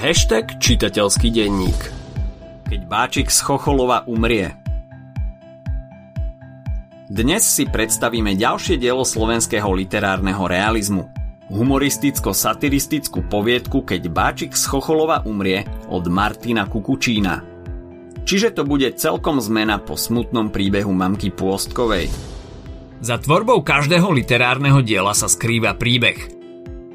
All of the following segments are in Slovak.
Hashtag čitateľský denník Keď Báčik z Chocholova umrie Dnes si predstavíme ďalšie dielo slovenského literárneho realizmu. Humoristicko-satiristickú poviedku Keď Báčik z Chocholova umrie od Martina Kukučína. Čiže to bude celkom zmena po smutnom príbehu mamky Pôstkovej. Za tvorbou každého literárneho diela sa skrýva príbeh –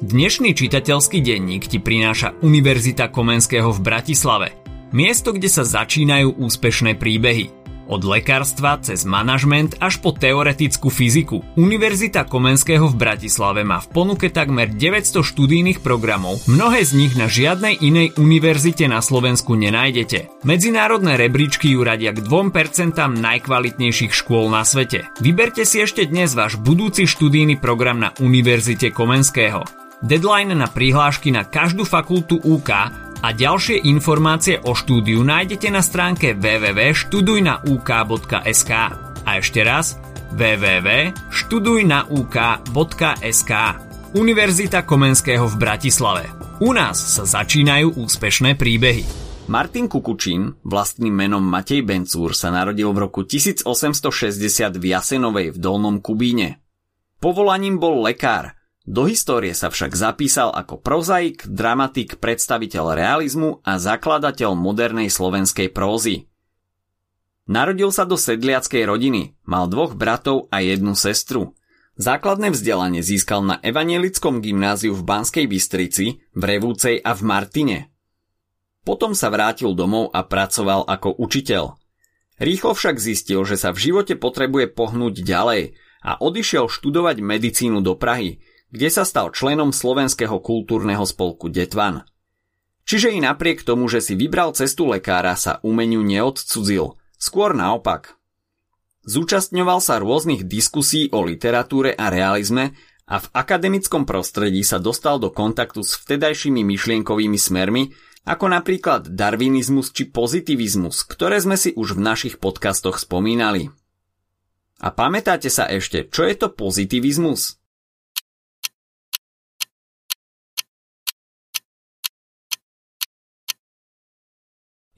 Dnešný čitateľský denník ti prináša Univerzita Komenského v Bratislave. Miesto, kde sa začínajú úspešné príbehy. Od lekárstva cez manažment až po teoretickú fyziku. Univerzita Komenského v Bratislave má v ponuke takmer 900 študijných programov, mnohé z nich na žiadnej inej univerzite na Slovensku nenájdete. Medzinárodné rebríčky ju radia k 2% najkvalitnejších škôl na svete. Vyberte si ešte dnes váš budúci študijný program na Univerzite Komenského. Deadline na prihlášky na každú fakultu UK a ďalšie informácie o štúdiu nájdete na stránke www.študujnauk.sk A ešte raz www.študujnauk.sk Univerzita Komenského v Bratislave. U nás sa začínajú úspešné príbehy. Martin Kukučín, vlastným menom Matej Bencúr, sa narodil v roku 1860 v Jasenovej v Dolnom Kubíne. Povolaním bol lekár – do histórie sa však zapísal ako prozaik, dramatik, predstaviteľ realizmu a zakladateľ modernej slovenskej prózy. Narodil sa do sedliackej rodiny, mal dvoch bratov a jednu sestru. Základné vzdelanie získal na Evanielickom gymnáziu v Banskej Bystrici, v Revúcej a v Martine. Potom sa vrátil domov a pracoval ako učiteľ. Rýchlo však zistil, že sa v živote potrebuje pohnúť ďalej a odišiel študovať medicínu do Prahy, kde sa stal členom Slovenského kultúrneho spolku Detvan. Čiže i napriek tomu, že si vybral cestu lekára, sa umeniu neodcudzil, skôr naopak. Zúčastňoval sa rôznych diskusí o literatúre a realizme a v akademickom prostredí sa dostal do kontaktu s vtedajšími myšlienkovými smermi, ako napríklad darwinizmus či pozitivizmus, ktoré sme si už v našich podcastoch spomínali. A pamätáte sa ešte, čo je to pozitivizmus?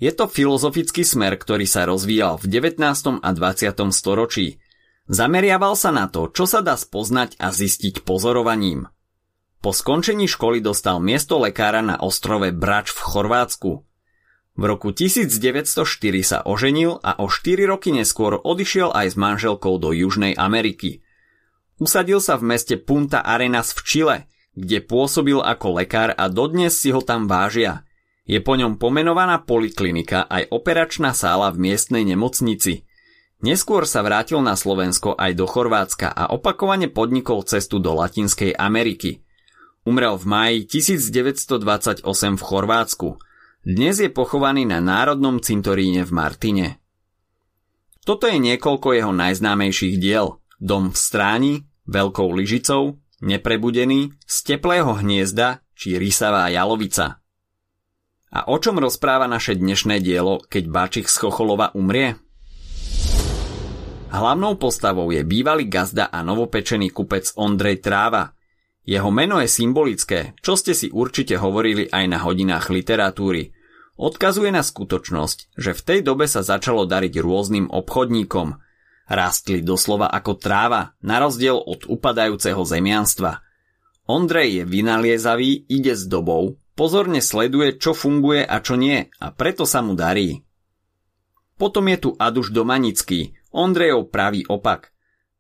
Je to filozofický smer, ktorý sa rozvíjal v 19. a 20. storočí. Zameriaval sa na to, čo sa dá spoznať a zistiť pozorovaním. Po skončení školy dostal miesto lekára na ostrove Brač v Chorvátsku. V roku 1904 sa oženil a o 4 roky neskôr odišiel aj s manželkou do Južnej Ameriky. Usadil sa v meste Punta Arenas v Čile, kde pôsobil ako lekár a dodnes si ho tam vážia – je po ňom pomenovaná poliklinika aj operačná sála v miestnej nemocnici. Neskôr sa vrátil na Slovensko aj do Chorvátska a opakovane podnikol cestu do Latinskej Ameriky. Umrel v máji 1928 v Chorvátsku. Dnes je pochovaný na Národnom cintoríne v Martine. Toto je niekoľko jeho najznámejších diel. Dom v stráni, Veľkou lyžicou, Neprebudený, Z teplého hniezda či Rysavá jalovica – a o čom rozpráva naše dnešné dielo, keď Báčik z Chocholova umrie? Hlavnou postavou je bývalý gazda a novopečený kupec Ondrej Tráva. Jeho meno je symbolické, čo ste si určite hovorili aj na hodinách literatúry. Odkazuje na skutočnosť, že v tej dobe sa začalo dariť rôznym obchodníkom. Rastli doslova ako tráva, na rozdiel od upadajúceho zemianstva. Ondrej je vynaliezavý, ide s dobou, Pozorne sleduje, čo funguje a čo nie a preto sa mu darí. Potom je tu Aduš Domanický, Ondrejov pravý opak.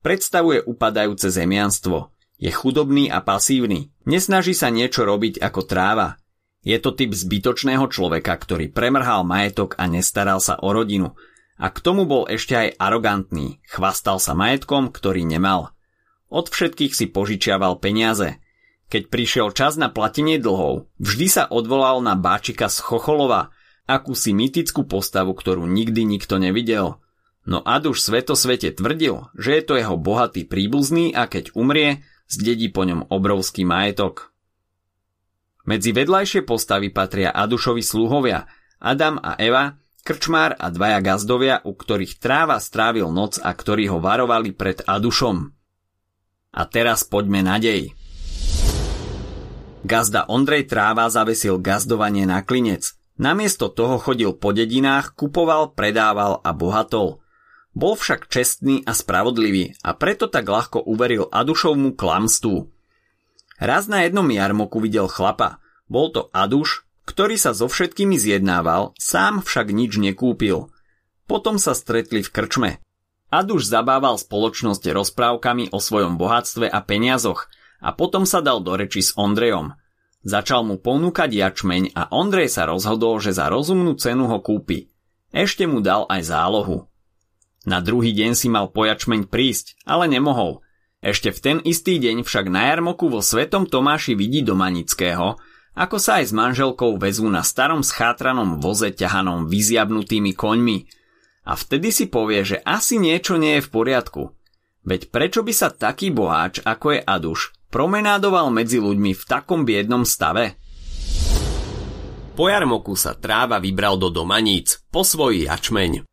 Predstavuje upadajúce zemianstvo. Je chudobný a pasívny. Nesnaží sa niečo robiť ako tráva. Je to typ zbytočného človeka, ktorý premrhal majetok a nestaral sa o rodinu. A k tomu bol ešte aj arogantný. Chvastal sa majetkom, ktorý nemal. Od všetkých si požičiaval peniaze. Keď prišiel čas na platenie dlhov, vždy sa odvolal na Báčika z Chocholova, akúsi mytickú postavu, ktorú nikdy nikto nevidel. No Aduš svetosvete tvrdil, že je to jeho bohatý príbuzný a keď umrie, zdedí po ňom obrovský majetok. Medzi vedľajšie postavy patria Adušovi sluhovia, Adam a Eva, krčmár a dvaja gazdovia, u ktorých tráva strávil noc a ktorí ho varovali pred Adušom. A teraz poďme na dej. Gazda Ondrej Tráva zavesil gazdovanie na klinec. Namiesto toho chodil po dedinách, kupoval, predával a bohatol. Bol však čestný a spravodlivý a preto tak ľahko uveril Adušovmu klamstvu. Raz na jednom jarmoku videl chlapa. Bol to Aduš, ktorý sa so všetkými zjednával, sám však nič nekúpil. Potom sa stretli v krčme. Aduš zabával spoločnosť rozprávkami o svojom bohatstve a peniazoch a potom sa dal do reči s Ondrejom. Začal mu ponúkať jačmeň a Ondrej sa rozhodol, že za rozumnú cenu ho kúpi. Ešte mu dal aj zálohu. Na druhý deň si mal po jačmeň prísť, ale nemohol. Ešte v ten istý deň však na jarmoku vo Svetom Tomáši vidí do Manického, ako sa aj s manželkou vezú na starom schátranom voze ťahanom vyziabnutými koňmi. A vtedy si povie, že asi niečo nie je v poriadku. Veď prečo by sa taký boháč, ako je Aduš, promenádoval medzi ľuďmi v takom biednom stave? Po jarmoku sa tráva vybral do Domaníc, po svoj jačmeň.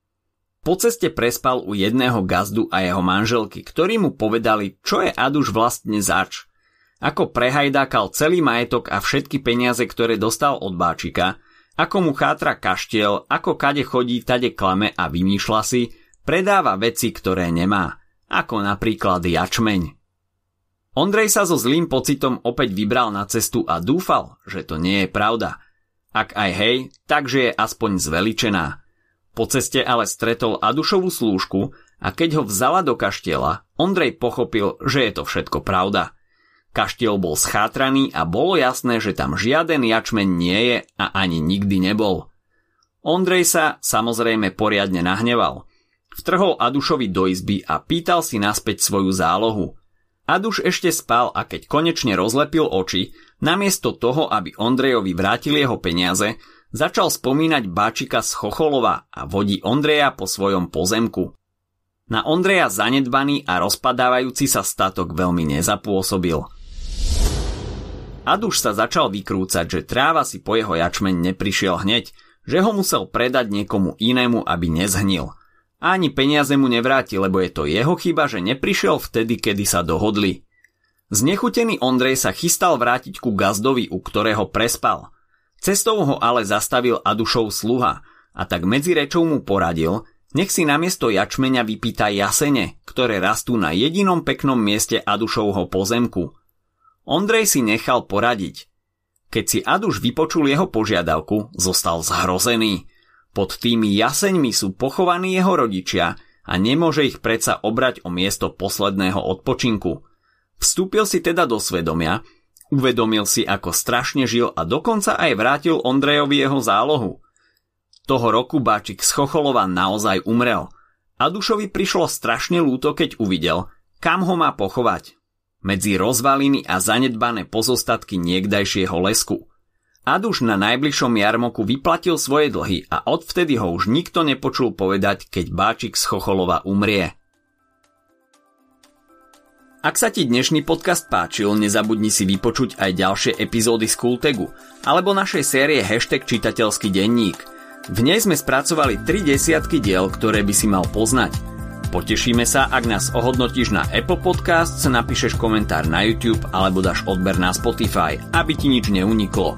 Po ceste prespal u jedného gazdu a jeho manželky, ktorí mu povedali, čo je Aduš vlastne zač – ako prehajdákal celý majetok a všetky peniaze, ktoré dostal od báčika, ako mu chátra kaštiel, ako kade chodí, tade klame a vymýšľa si, predáva veci, ktoré nemá, ako napríklad jačmeň. Ondrej sa so zlým pocitom opäť vybral na cestu a dúfal, že to nie je pravda. Ak aj hej, takže je aspoň zveličená. Po ceste ale stretol Adušovú slúžku a keď ho vzala do kaštiela, Ondrej pochopil, že je to všetko pravda – Kaštiel bol schátraný a bolo jasné, že tam žiaden jačmen nie je a ani nikdy nebol. Ondrej sa samozrejme poriadne nahneval. Vtrhol Adušovi do izby a pýtal si naspäť svoju zálohu. Aduš ešte spal a keď konečne rozlepil oči, namiesto toho, aby Ondrejovi vrátil jeho peniaze, začal spomínať Báčika z Chocholova a vodí Ondreja po svojom pozemku. Na Ondreja zanedbaný a rozpadávajúci sa statok veľmi nezapôsobil – Aduš sa začal vykrúcať, že tráva si po jeho jačmeň neprišiel hneď, že ho musel predať niekomu inému, aby nezhnil. Ani peniaze mu nevráti, lebo je to jeho chyba, že neprišiel vtedy, kedy sa dohodli. Znechutený Ondrej sa chystal vrátiť ku gazdovi, u ktorého prespal. Cestou ho ale zastavil Adušov sluha a tak medzi rečou mu poradil, nech si namiesto jačmeňa vypýta jasene, ktoré rastú na jedinom peknom mieste Adušovho pozemku – Ondrej si nechal poradiť. Keď si Aduš vypočul jeho požiadavku, zostal zhrozený. Pod tými jaseňmi sú pochovaní jeho rodičia a nemôže ich predsa obrať o miesto posledného odpočinku. Vstúpil si teda do svedomia, uvedomil si, ako strašne žil a dokonca aj vrátil Ondrejovi jeho zálohu. Toho roku Báčik z Chocholova naozaj umrel. Adušovi prišlo strašne lúto, keď uvidel, kam ho má pochovať medzi rozvaliny a zanedbané pozostatky niekdajšieho lesku. Aduš na najbližšom jarmoku vyplatil svoje dlhy a odvtedy ho už nikto nepočul povedať, keď Báčik z Chocholova umrie. Ak sa ti dnešný podcast páčil, nezabudni si vypočuť aj ďalšie epizódy z Kultegu alebo našej série Hashtag čitateľský denník. V nej sme spracovali tri desiatky diel, ktoré by si mal poznať – Potešíme sa, ak nás ohodnotíš na Apple Podcasts, napíšeš komentár na YouTube alebo dáš odber na Spotify, aby ti nič neuniklo.